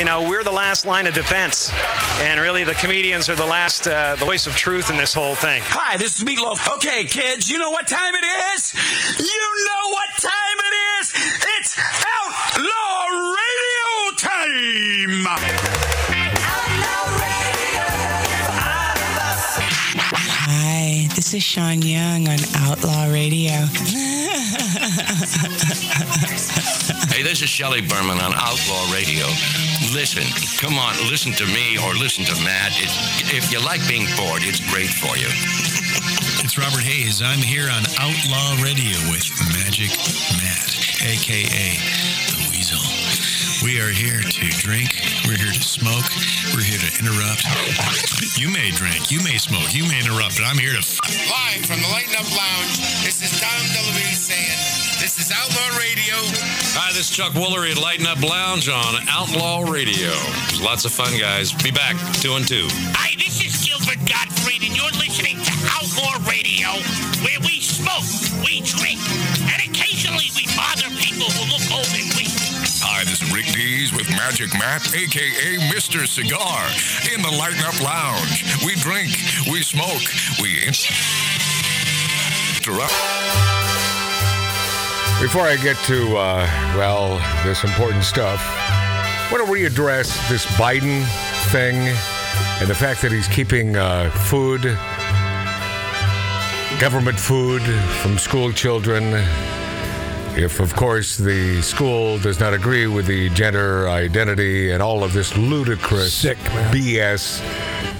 you know, we're the last line of defense, and really the comedians are the last, uh, the voice of truth in this whole thing. Hi, this is Meatloaf. Okay, kids, you know what time it is? You know what time it is? It's Outlaw Radio time! Hi, this is Sean Young on Outlaw Radio. Hey, this is Shelley Berman on Outlaw Radio. Listen, come on, listen to me or listen to Matt. It, if you like being bored, it's great for you. It's Robert Hays. I'm here on Outlaw Radio with Magic Matt, aka. We are here to drink. We're here to smoke. We're here to interrupt. You may drink. You may smoke. You may interrupt. But I'm here to. F- Live from the Lighten Up Lounge, this is Dom DeLuise saying, this is Outlaw Radio. Hi, this is Chuck Woolery at Lighten Up Lounge on Outlaw Radio. Lots of fun, guys. Be back, two and two. Hi, this is Gilbert Gottfried, and you're listening to Outlaw Radio, With Magic Matt, aka Mr. Cigar, in the Lighten Up Lounge. We drink, we smoke, we interrupt. Before I get to, uh, well, this important stuff, I want to readdress this Biden thing and the fact that he's keeping uh, food, government food from school children. If, of course, the school does not agree with the gender identity and all of this ludicrous Sick, BS,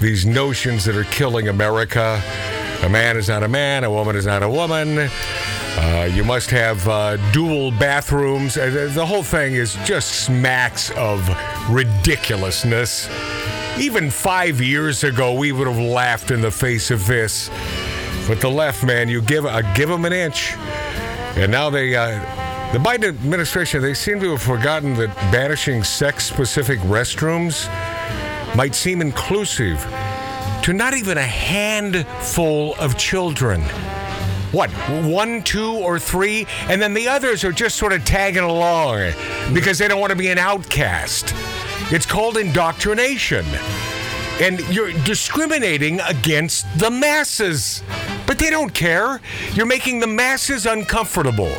these notions that are killing America. A man is not a man, a woman is not a woman. Uh, you must have uh, dual bathrooms. Uh, the- the whole thing is just smacks of ridiculousness. Even five years ago, we would have laughed in the face of this. But the left, man, you give uh, give them an inch, and now they, uh, the Biden administration, they seem to have forgotten that banishing sex-specific restrooms might seem inclusive to not even a handful of children. What, one, two, or three? And then the others are just sort of tagging along because they don't want to be an outcast. It's called indoctrination. And you're discriminating against the masses. But they don't care. You're making the masses uncomfortable.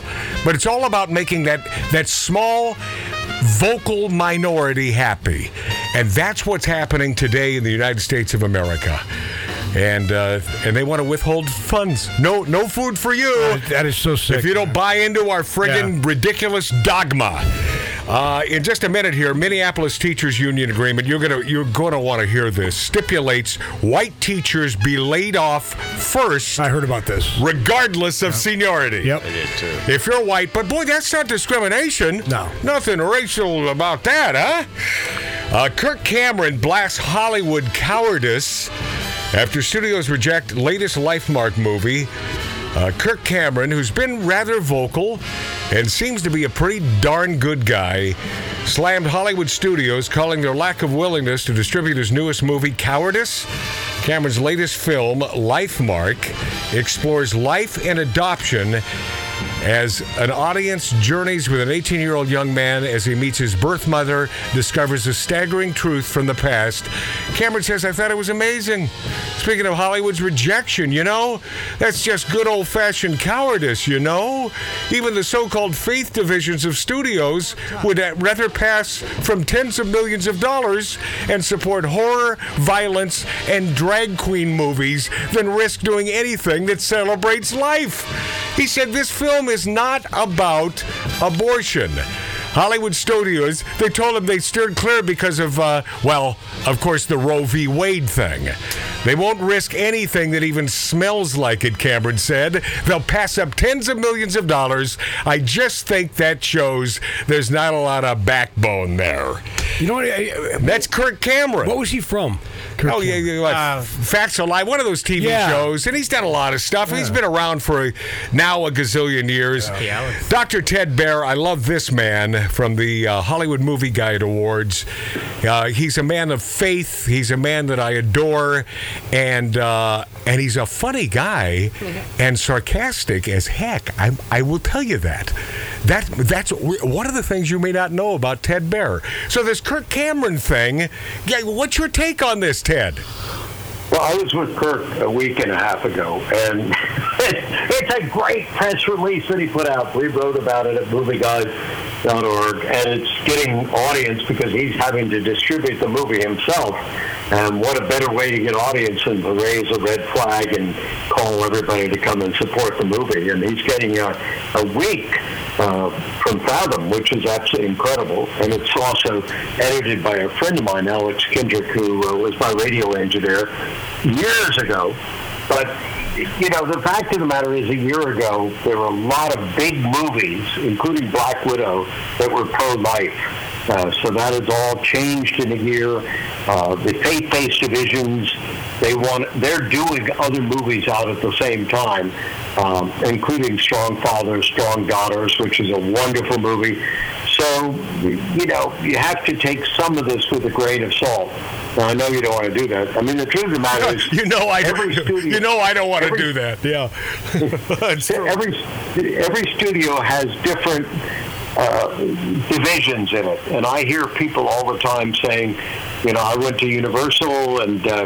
But it's all about making that, that small, vocal minority happy. And that's what's happening today in the United States of America. And uh, and they want to withhold funds. No no food for you. That is so sick. If you don't buy into our friggin' ridiculous dogma. Uh, in just a minute here, Minneapolis Teachers Union agreement. You're gonna you're gonna want to hear this. Stipulates white teachers be laid off first. I heard about this. regardless of seniority. Yep. I did too. If you're white, but boy, that's not discrimination. No. Nothing racial about that, huh? Uh, Kirk Cameron blasts Hollywood cowardice after studios reject latest LifeMark movie. Uh, Kirk Cameron, who's been rather vocal and seems to be a pretty darn good guy, slammed Hollywood studios, calling their lack of willingness to distribute his newest movie cowardice. Cameron's latest film, LifeMark, explores life and adoption as an audience journeys with an 18 year old young man as he meets his birth mother, discovers a staggering truth from the past. Cameron says, I thought it was amazing. Speaking of Hollywood's rejection, you know, that's just good old fashioned cowardice, you know? Even the so called faith divisions of studios would rather pass from tens of millions of dollars and support horror, violence, and drag queen movies than risk doing anything that celebrates life. He said this film is not about abortion. Hollywood studios, they told him they steered clear because of, uh, well, of course, the Roe v. Wade thing. They won't risk anything that even smells like it, Cameron said. They'll pass up tens of millions of dollars. I just think that shows there's not a lot of backbone there. You know what? I- I- That's Kirk Cameron. What was he from? Kirk Oh yeah, Cameron. yeah, what, Facts of Life, one of those TV Yeah. shows, and he's done a lot of stuff. He's been around for now a gazillion years. Yeah. Dr. Ted Baehr, I love this man. From the uh, Hollywood Movie Guide Awards. Uh, he's a man of faith. He's a man that I adore, and uh, and he's a funny guy and sarcastic as heck. I I will tell you that. That that's one of the things you may not know about Ted Baehr. So this Kirk Cameron thing. Yeah, what's your take on this, Ted? Well, I was with Kirk a week and a half ago, and it's a great press release that he put out. We wrote about it at movieguide.org, and it's getting audience because he's having to distribute the movie himself. And what a better way to get audience than to raise a red flag and call everybody to come and support the movie. And he's getting a, a week uh, from Fathom, which is absolutely incredible. And it's also edited by a friend of mine, Alex Kendrick, who uh, was my radio engineer years ago. But you know, the fact of the matter is, a year ago, there were a lot of big movies, including Black Widow, that were pro-life. Uh, so that has all changed in a year. Uh, the faith-based divisions, they want, they're doing other movies out at the same time, um, including Strong Fathers, Strong Daughters, which is a wonderful movie. So, you know, you have to take some of this with a grain of salt. Now, I know you don't want to do that. I mean, the truth of the matter is, You know I every studio, you know I don't want to do that. Yeah. Every every studio has different uh, divisions in it, and I hear people all the time saying, you know, I went to Universal and uh,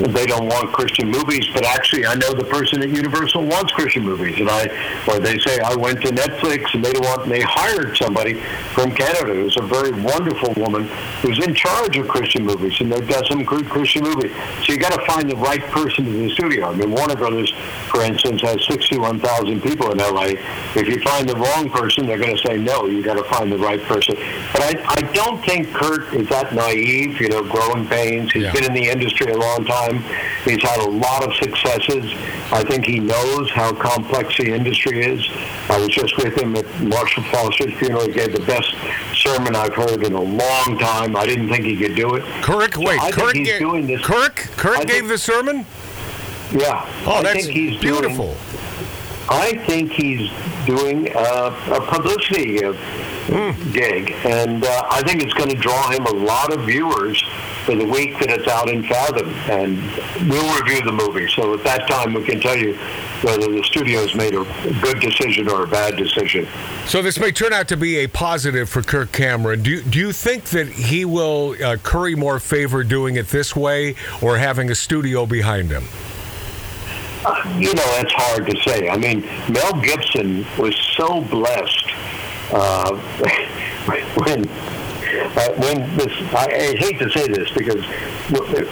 they don't want Christian movies, but actually I know the person at Universal wants Christian movies, and I, or they say I went to Netflix and they don't want, and they hired somebody from Canada who's a very wonderful woman who's in charge of Christian movies, and they've got some good Christian movies. So you got to find the right person in the studio. I mean, Warner Brothers, for instance, has 61,000 people in LA. If you find the wrong person, they're going to say no. You got to find the right person. But I, I don't think Kurt is that naive. You know, growing pains. He's Yeah. been in the industry a long time. He's had a lot of successes. I think he knows how complex the industry is. I was just with him at Marshall Foster's funeral. He gave the best sermon I've heard in a long time. I didn't think he could do it. Kirk, So wait, I Kirk, he's doing this. Kirk, Kirk I gave the sermon. Yeah. Oh, I that's think he's doing- beautiful. I think he's doing uh, a publicity uh, gig, and uh, I think it's going to draw him a lot of viewers for the week that it's out in Fathom. And we'll review the movie, so at that time we can tell you whether the studio's made a good decision or a bad decision. So this may turn out to be a positive for Kirk Cameron. Do you, do you think that he will uh, curry more favor doing it this way or having a studio behind him? You know, it's hard to say. I mean, Mel Gibson was so blessed uh, when uh, when this. I, I hate to say this because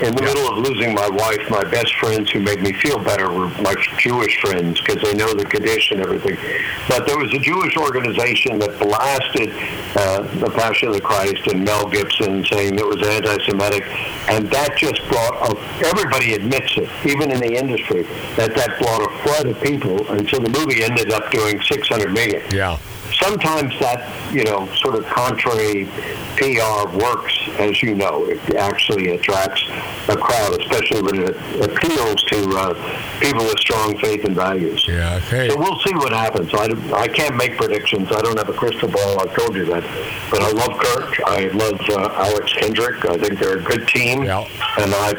in the middle of losing my wife, my best friends who made me feel better were my Jewish friends because they know the Kaddish and everything. But there was a Jewish organization that blasted uh, the Passion of the Christ and Mel Gibson, saying it was anti-Semitic, and that just brought. A, everybody admits it, even in the industry, that that brought a flood of people, and so the movie ended up doing 600 million Yeah. Sometimes that you know sort of contrary PR works, as you know. It actually attracts a crowd, especially when it appeals to uh, people with strong faith and values. Yeah. So we'll see what happens. I, I can't make predictions. I don't have a crystal ball. I've told you that. But I love Kirk. I love uh, Alex Kendrick. I think they're a good team. Yeah. And I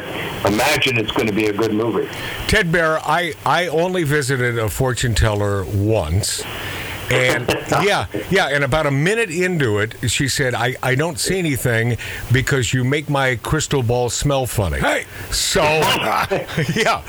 imagine it's going to be a good movie. Ted Baehr, I, I only visited a fortune teller once. And yeah, yeah, and about a minute into it, she said, I, I don't see anything because you make my crystal ball smell funny. Hey! So, yeah.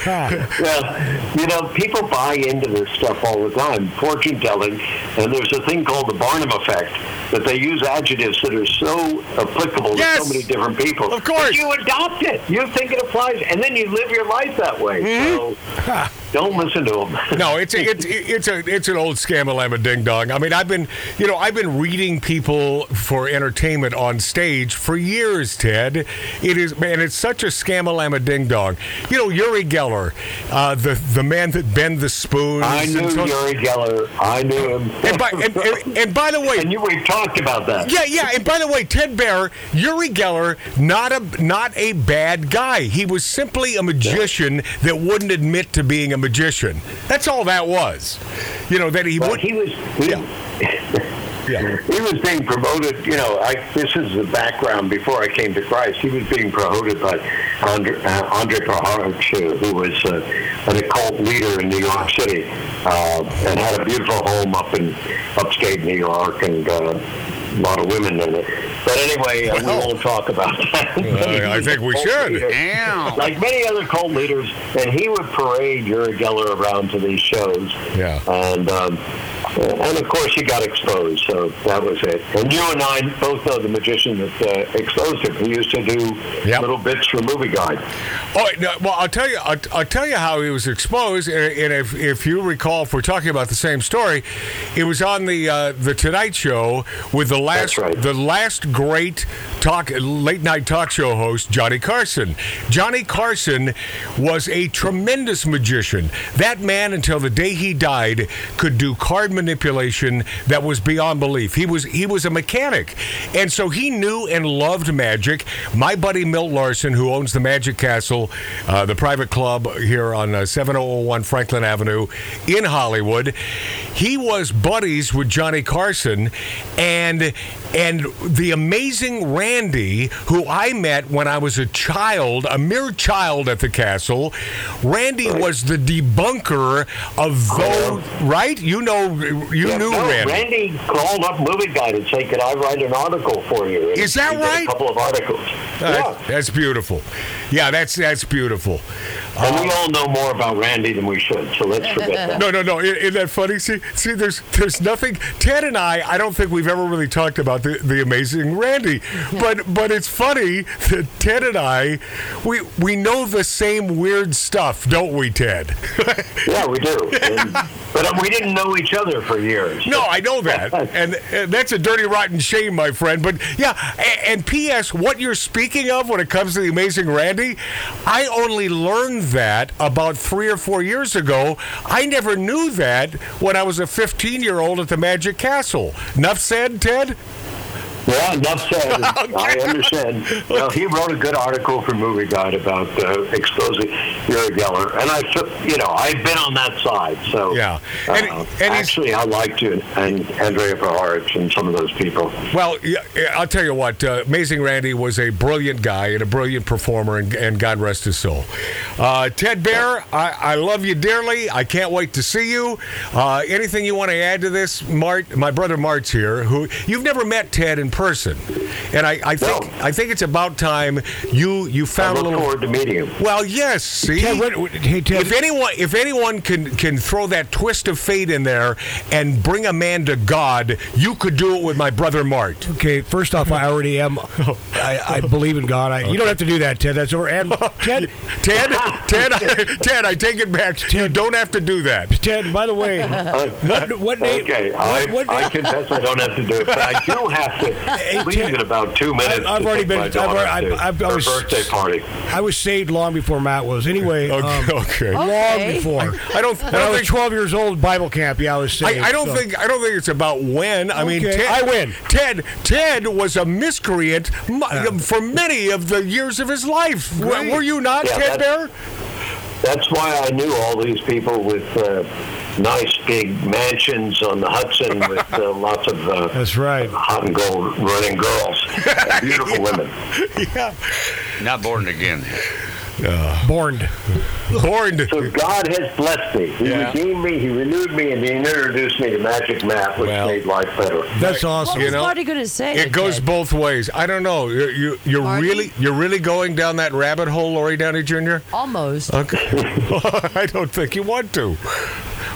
Well, you know, people buy into this stuff all the time, fortune telling, and there's a thing called the Barnum effect that they use adjectives that are so applicable Yes! to so many different people. Of course. that you adopt it. You think it applies, and then you live your life that way. Mm-hmm. So don't listen to. Mm-hmm. No, it's a, it's it's a it's an old scam a ding dong. I mean, I've been you know I've been reading people for entertainment on stage for years. Ted, it is man, it's such a scam a ding dong. You know, Uri Geller, uh, the the man that bend the spoons. I knew and so- Uri Geller. I knew him. And by, and, and, and by the way, and you we talked about that. yeah, yeah. And by the way, Ted Baehr, Uri Geller, not a not a bad guy. He was simply a magician that wouldn't admit to being a magician. That's all that was. You know that he Well, would. he was. He, Yeah. He was being promoted. You know, I, this is the background before I came to Christ. He was being promoted by Andre, uh, Andre who was uh, an occult leader in New York City uh, and had a beautiful home up in upstate New York and. Uh, a lot of women in it, but anyway, uh, we won't talk about that. Uh, I think we should. leader Damn. like many other cult leaders, and he would parade Uri Geller around to these shows. Yeah. And um, and of course he got exposed, so that was it. And you and I both know the magician that uh, exposed him. He used to do Yep. little bits for Movie Guide. Oh no, well, I'll tell you. I'll, I'll tell you how he was exposed. And, and if, if you recall, if we're talking about the same story, it was on the uh, the Tonight Show with the last right. the last great talk late night talk show host Johnny Carson. Johnny Carson was a tremendous magician. That man, until the day he died, could do card manipulation that was beyond belief. He was he was a mechanic, and so he knew and loved magic. My buddy Milt Larsen, who owns the Magic Castle, uh, the private club here on uh, 7001 Franklin Avenue in Hollywood, he was buddies with Johnny Carson, and and the amazing Randi, who I met when I was a child, a mere child at the castle. Randi was the debunker of those, right? You know, you Yeah, knew no, Randi. Randi called up Movie Guide and said, "Could I write an article for you?" And Is that right? A couple of articles. That- yeah. That's beautiful. Yeah, that's that's beautiful. And we um, all know more about Randi than we should, so let's forget that. No, no, no. Isn't, isn't that funny? See, see, there's there's nothing. Ted and I, I don't think we've ever really talked about the, the amazing Randi, but but it's funny that Ted and I, we we know the same weird stuff, don't we, Ted? Yeah, we do. And, but um, we didn't know each other for years. No, I know that, and, and that's a dirty, rotten shame, my friend. But yeah, and, and P.S. What you're speaking of when it comes to the Amazing Randi, I only learned that about three or four years ago. I never knew that when I was a 15 year old at the Magic Castle. Enough said, Ted. Yeah, enough said. I understand. Well, he wrote a good article for Movie Guide about uh, exposing Uri Geller, and I, you know, I've been on that side. So Yeah. uh, And- and actually, I liked you and Andrija Puharich and some of those people. Well, yeah, yeah, I'll tell you what. Uh, Amazing Randi was a brilliant guy and a brilliant performer, and, and God rest his soul. Uh, Ted Baehr, I, I love you dearly. I can't wait to see you. Uh, anything you want to add to this, Mart? My brother Mart's here. Who you've never met Ted in person, and I, I think No. I think it's about time you you I found a look little. forward to meeting him. Well, yes. See, Ted, what- what- hey, Ted. if anyone if anyone can can throw that twist of fate in there and bring a man to God, you could do it with my brother Mart. Okay, first off, I already am. I, I believe in God. I, You don't have to do that, Ted. That's over. And Ted, Ted, Ted, Ted, I take it back. You don't have to do that. Ted. By the way, uh, what what name? Okay, I, what, what I confess I don't have to do it, but I do have to leave Ted, in about two minutes. I've to already been- I've daughter already- to I've- I her was- birthday party. I was saved long before Matt was. Anyway, Okay, um, okay. long Okay. before. I don't. I When I don't was think. 12 years old, Bible camp. Yeah, I was saved. I, I don't so. think. I don't think it's about when. I mean, Ted, I win. Ted. Ted was a miscreant m- for many of the years of his life. W- Right. Were you not, Yeah, Ted Baehr? That's why I knew all these people with uh, nice big mansions on the Hudson with uh, lots of uh, That's right. hot and gold running girls, beautiful women. Yeah. Not born again. Born. Born. So God has blessed me. He Yeah. redeemed me. He renewed me, and He introduced me to Magic Matt, which Well- made life better. That's What awesome. was know, Marty going to say? It goes Ted? both ways. I don't know. You, you, you're Marty? really, you're really going down that rabbit hole, Lori Downey Jr. Almost. Okay. I don't think you want to.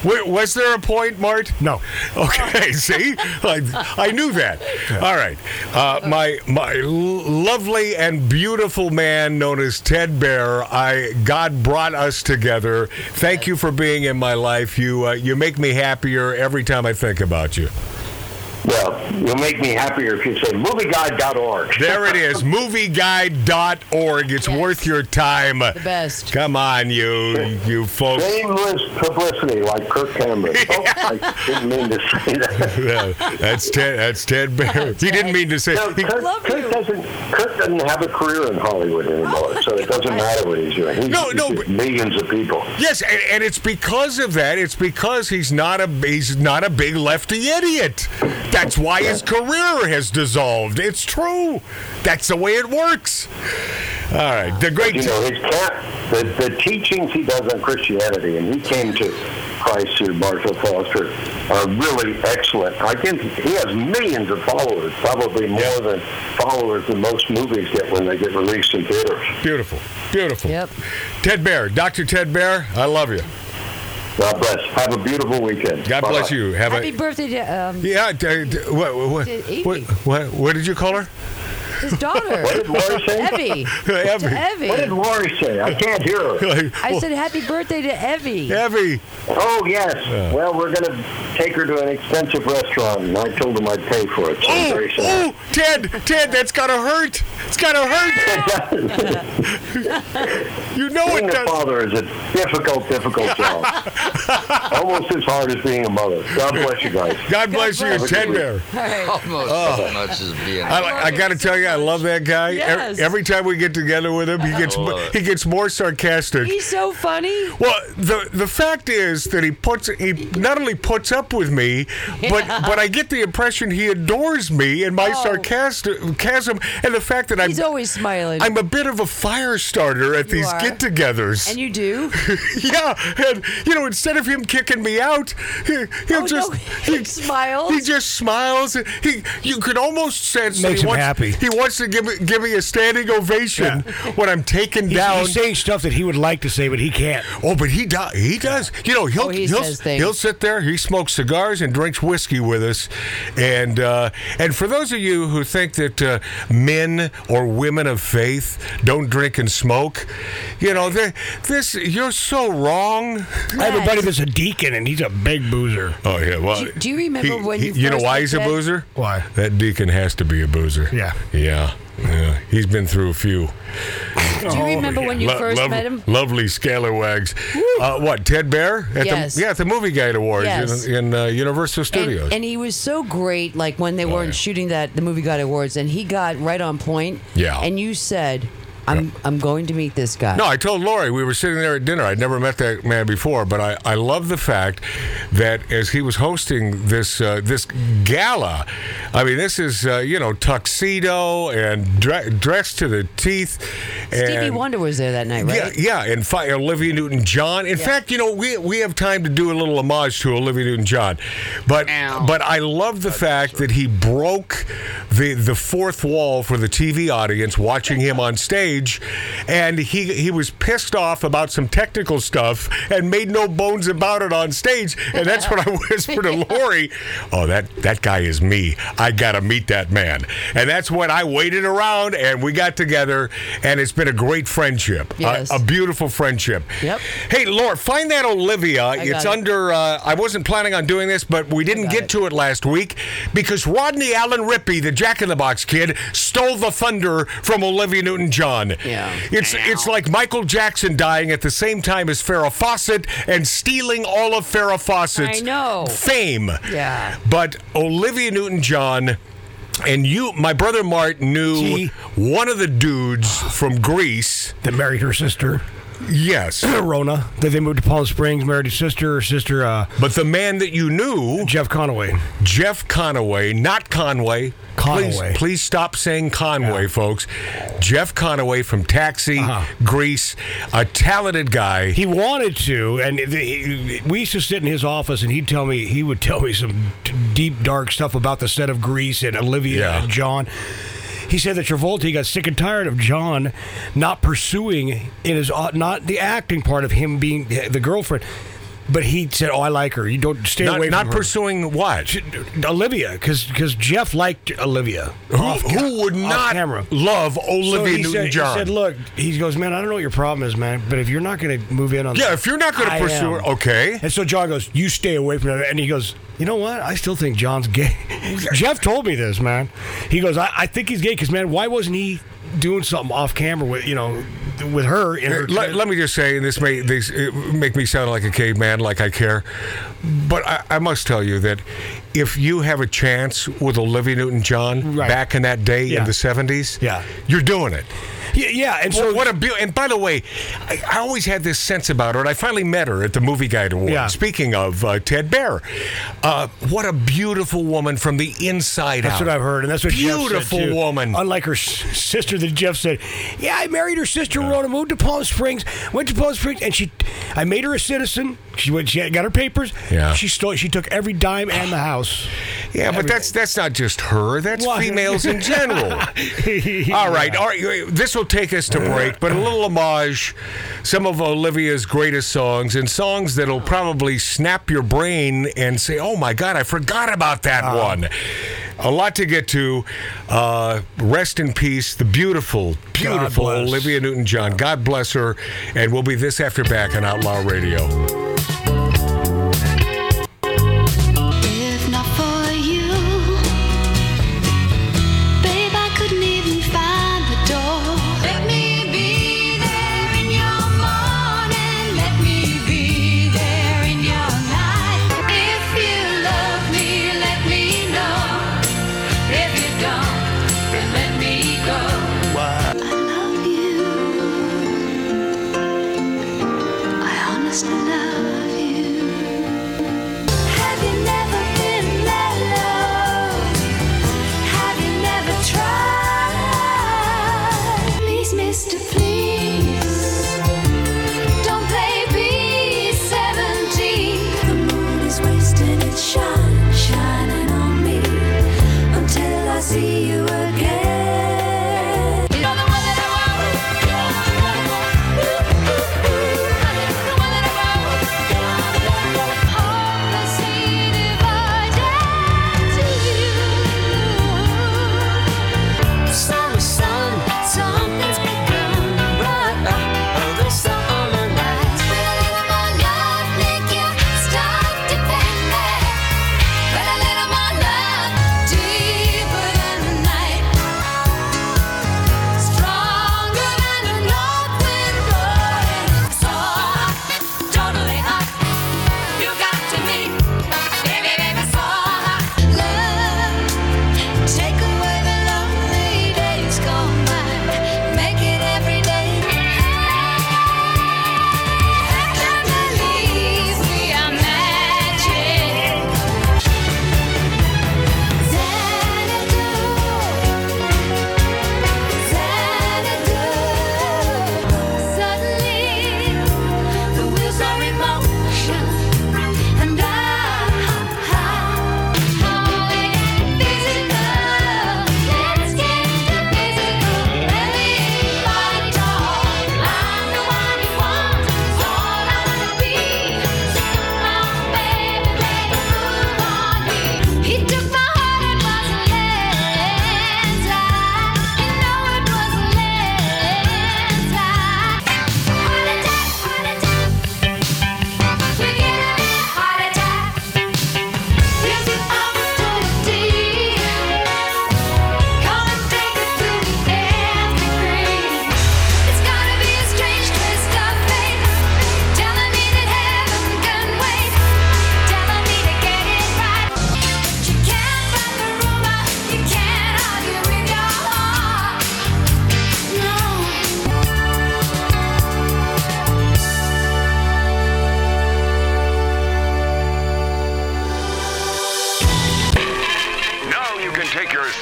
Wa- Was there a point, Mart? No. Okay, see, I, I knew that. All right, uh, my my lovely and beautiful man known as Ted Baehr. I God brought us together. Thank you for being in my life. You uh, you make me happier every time I think about you. Well, you'll make me happier if you say movieguide.org. There it is, movieguide.org. It's Yes. worth your time. The best. Come on, you you folks. Shameless publicity, like Kirk Cameron. Oh, I didn't mean to say that. Yeah, that's Ted. That's Ted Baehr. He didn't mean to say. No, he- Kirk, Love Kirk you. doesn't. Kirk doesn't have a career in Hollywood anymore, so it doesn't matter what he's doing. He's, No, he's no, but- millions of people. Yes, and, and it's because of that. It's because he's not a he's not a big lefty idiot. That's why his career has dissolved. It's true. That's the way it works. All right, the great. You know, his cat, the, the teachings he does on Christianity, and he came to Christ through Marshall Foster, are really excellent. I think he has millions of followers, probably more than followers than most movies get when they get released in theaters. Beautiful, beautiful. Yep. Ted Baehr, Dr. Ted Baehr, I love you. God bless. Have a beautiful weekend. God bless Bye-bye. you. Have a Happy a birthday to um, yeah. d- d- what, what, To what, what, what did you call her? his daughter. What did Lori say? Evie. Evie. Evie. What did Lori say? I can't hear her. I said happy birthday to Evie. Evie. Oh, yes. Well, we're going to take her to an expensive restaurant, and I told him I'd pay for it, so Oh, very oh, sad. oh, Ted, Ted, that's gotta hurt. It's gotta hurt. You know Being it a father is a difficult, difficult job. Almost as hard as being a mother. God bless you guys. God bless you, Have Ted Baehr. All right. Almost Oh. as much as being. I, like- I got to tell you, I love that guy. Yes. Every time we get together with him, he gets I he gets more sarcastic. He's so funny. Well, the the fact is that he puts he not only puts up with me, but Yeah. but I get the impression he adores me and my Oh. sarcasm and the fact that I'm He's always smiling. I'm a bit of a fire starter at You these are. get-togethers. and you do. yeah, and you know, instead of him kicking me out, he, he'll Oh, just no, he smiles. He just smiles. He, you could almost sense Makes he him wants, happy. He wants to give me give me a standing ovation when I'm taken He's, down. he's saying stuff that he would like to say, but he can't. Oh, but he does. He does. You know, he'll Oh, he he'll says things. he'll sit there. He smokes cigars and drinks whiskey with us. And uh, and for those of you who think that uh, men or women of faith don't drink and smoke, you know, this you're so wrong. I have a buddy that's a deacon, and he's a big boozer. Oh yeah. Well, Do- do you remember when you know why met he's a boozer? Why? That deacon has to be a boozer. Yeah. Yeah. Yeah. He's been through a few. Do you remember when you Lo- first lov- met him? Lovely scalawags. Uh, what, Ted Baehr? At Yes. The, yeah, at the Movie Guide Awards Yes. in, in uh, Universal Studios. and he was so great, like when they weren't Oh, yeah. shooting that the movie Guide awards, and he got right on point. Yeah. And you said, "I'm I'm going to meet this guy." no, I told Lori we were sitting there at dinner. I'd never met that man before, but I, I love the fact that as he was hosting this uh, this gala, I mean, this is uh, you know tuxedo and dre- dressed to the teeth. Stevie Wonder was there that night, right? Yeah, yeah, and fi- Olivia Newton-John. In fact, you know, we we have time to do a little homage to Olivia Newton-John, but but I love the fact that he broke the the fourth wall for the TV audience watching him on stage, and he he was pissed off about some technical stuff and made no bones about it on stage, and that's what I whispered to Lori. Oh, that that guy is me. I gotta meet that man, and that's when I waited around and we got together, and it's been a great friendship, A- Yes. a, beautiful friendship. Yep. Hey, Lori, find that Olivia. got it's it. under. Uh, I wasn't planning on doing this, but we didn't get it. to it last week because Rodney Allen Rippy, the Jack in the Box kid, stole the thunder from Olivia Newton-John. Yeah. It's it's like Michael Jackson dying at the same time as Farrah Fawcett and stealing all of Farrah Fawcett's I know. fame. Yeah. But Olivia Newton-John. And you, my brother Mart, knew Gee. one of the dudes from Grease. That married her sister, Yes. Rona. That they moved to Palm Springs, married his sister. Her sister, uh, But the man that you knew, Jeff Conaway. Jeff Conaway, not Conway. Please, Conaway. please stop saying Conway, folks. Jeff Conaway from Taxi, Uh-huh. Grease, a talented guy. He wanted to, and the, he, we used to sit in his office, and he'd tell me he would tell me some deep, dark stuff about the set of Grease and Olivia Yeah. and John. He said that Travolta got sick and tired of John not pursuing in his uh, not the acting part of him being the girlfriend, but he said, "Oh, I like her. You don't stay not away not from her." pursuing what? Olivia, because Jeff liked Olivia. Who, Off who would not camera. love Olivia said- Newton-John? He said, "Look," he goes, "Man, I don't know what your problem is, man, but if you're not going to move in on, yeah, that, if you're not going to pursue am." her, okay. And so John goes, "You stay away from that." And he goes, "You know what? I still think John's gay." Jeff told me this, man. He goes, "I, I think he's gay because, man, why wasn't he doing something off camera with you know with her in her?" Let, let me just say, and this may this make me sound like a caveman, like I care, but I, I must tell you that if you have a chance with Olivia Newton-John Right. back in that day Yeah. in the '70s, Yeah. you're doing it. Yeah, yeah, and so what a. And by the way, I, I always had this sense about her, and I finally met her at the Movie Guide Awards. Yeah. Speaking of uh, Ted Baehr, uh, what a beautiful woman from the inside That's out. what I've heard, and that's what Jeff said, beautiful woman. Unlike her s- sister, that Jeff said, "Yeah, I married her sister. Rona moved to Palm Springs, went to Palm Springs, and she, I made her a citizen. She went, she got her papers. Yeah. she stole. She took every dime and the house. Yeah, but that's that's not just her. That's What? females in general. All right, all right. This will take us to break, but a little homage, some of Olivia's greatest songs, and songs that'll probably snap your brain and say, "Oh my God, I forgot about that Uh-huh. one." A lot to get to. Uh, rest in peace, the beautiful, beautiful. Olivia Newton-John. God bless her, and we'll be this after back on Outlaw Radio.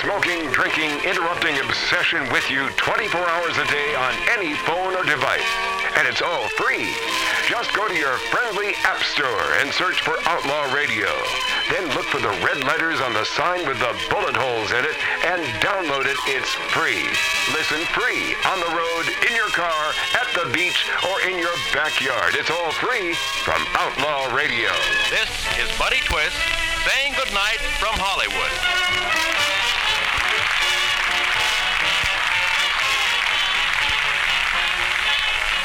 Smoking, drinking, interrupting obsession with you 24 hours a day on any phone or device. And it's all free. Just go to your friendly app store and search for Outlaw Radio. Then look for the red letters on the sign with the bullet holes in it and download it. It's free. Listen free on the road, in your car, at the beach, or in your backyard. It's all free from Outlaw Radio. This is Buddy Twist saying goodnight from Hollywood.